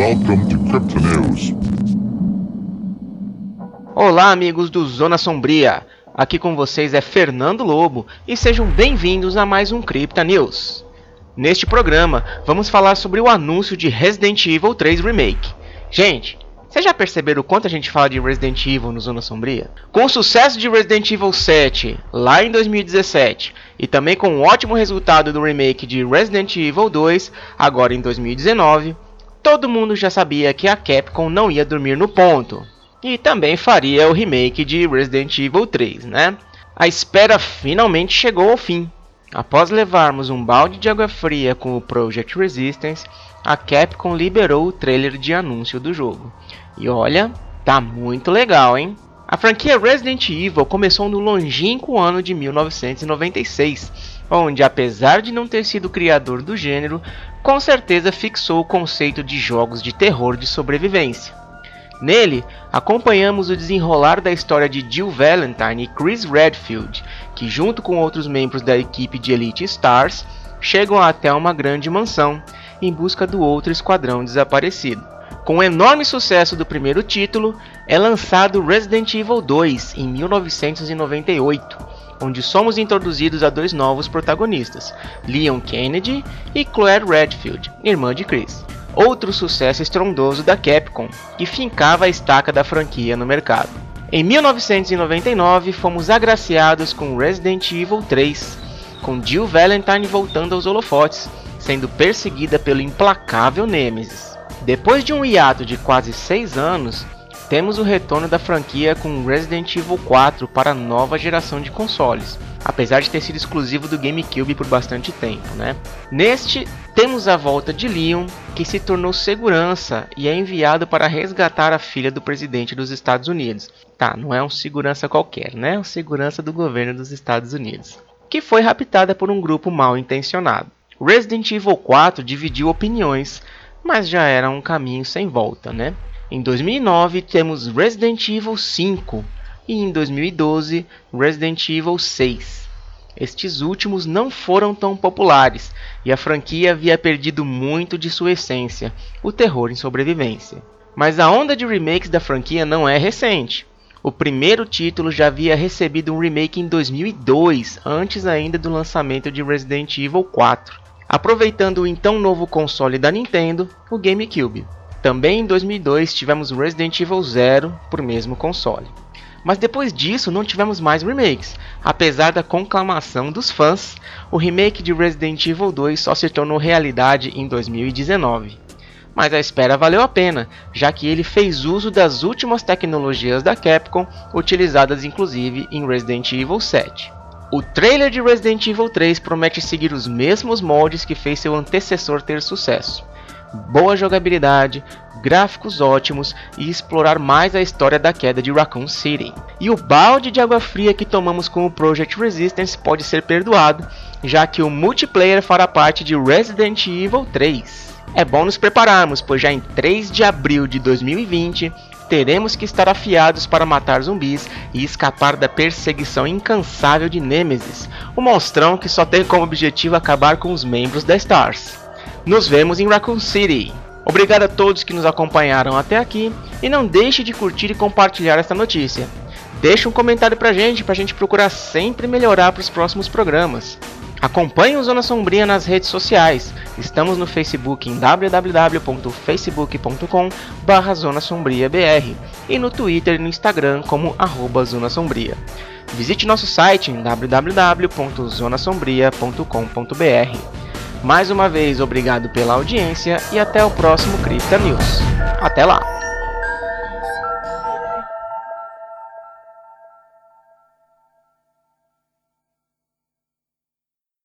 Welcome to Crypto News. Olá, amigos do Zona Sombria. Aqui com vocês é Fernando Lobo e sejam bem-vindos a mais um Crypto News. Neste programa, vamos falar sobre o anúncio de Resident Evil 3 Remake. Gente, vocês já perceberam o quanto a gente fala de Resident Evil no Zona Sombria? Com o sucesso de Resident Evil 7 lá em 2017 e também com o ótimo resultado do remake de Resident Evil 2 agora em 2019, todo mundo já sabia que a Capcom não ia dormir no ponto. E também faria o remake de Resident Evil 3, né? A espera finalmente chegou ao fim. Após levarmos um balde de água fria com o Project Resistance, a Capcom liberou o trailer de anúncio do jogo. E olha, tá muito legal, hein? A franquia Resident Evil começou no longínquo ano de 1996, onde, apesar de não ter sido criador do gênero, com certeza fixou o conceito de jogos de terror de sobrevivência. Nele, acompanhamos o desenrolar da história de Jill Valentine e Chris Redfield, que junto com outros membros da equipe de Elite Stars, chegam até uma grande mansão em busca do outro esquadrão desaparecido. Com o enorme sucesso do primeiro título, é lançado Resident Evil 2 em 1998, onde somos introduzidos a dois novos protagonistas, Leon Kennedy e Claire Redfield, irmã de Chris. Outro sucesso estrondoso da Capcom, que fincava a estaca da franquia no mercado. Em 1999, fomos agraciados com Resident Evil 3, com Jill Valentine voltando aos holofotes, sendo perseguida pelo implacável Nemesis. Depois de um hiato de quase 6 anos, temos o retorno da franquia com Resident Evil 4 para a nova geração de consoles, apesar de ter sido exclusivo do GameCube por bastante tempo, né? Neste, temos a volta de Leon, que se tornou segurança e é enviado para resgatar a filha do presidente dos Estados Unidos. Tá, não é um segurança qualquer, né? É um segurança do governo dos Estados Unidos, que foi raptada por um grupo mal intencionado. Resident Evil 4 dividiu opiniões, mas já era um caminho sem volta, né? Em 2009 temos Resident Evil 5 e em 2012 Resident Evil 6. Estes últimos não foram tão populares e a franquia havia perdido muito de sua essência, o terror em sobrevivência. Mas a onda de remakes da franquia não é recente. O primeiro título já havia recebido um remake em 2002, antes ainda do lançamento de Resident Evil 4 aproveitando o então novo console da Nintendo, o GameCube. Também em 2002 tivemos Resident Evil Zero por mesmo console. Mas depois disso não tivemos mais remakes. Apesar da conclamação dos fãs, o remake de Resident Evil 2 só se tornou realidade em 2019. Mas a espera valeu a pena, já que ele fez uso das últimas tecnologias da Capcom, utilizadas inclusive em Resident Evil 7. O trailer de Resident Evil 3 promete seguir os mesmos moldes que fez seu antecessor ter sucesso. Boa jogabilidade, gráficos ótimos e explorar mais a história da queda de Raccoon City. E o balde de água fria que tomamos com o Project Resistance pode ser perdoado, já que o multiplayer fará parte de Resident Evil 3. É bom nos prepararmos, pois já em 3 de abril de 2020 teremos que estar afiados para matar zumbis e escapar da perseguição incansável de Nemesis, o monstrão que só tem como objetivo acabar com os membros da STARS. Nos vemos em Raccoon City! Obrigado a todos que nos acompanharam até aqui e não deixe de curtir e compartilhar esta notícia. Deixe um comentário pra gente, pra gente procurar sempre melhorar para os próximos programas. Acompanhe o Zona Sombria nas redes sociais. Estamos no Facebook em www.facebook.com Zona Sombria BR e no Twitter e no Instagram como arroba Zona Sombria. Visite nosso site em www.zonasombria.com.br. Mais uma vez, obrigado pela audiência e até o próximo Cripta News. Até lá!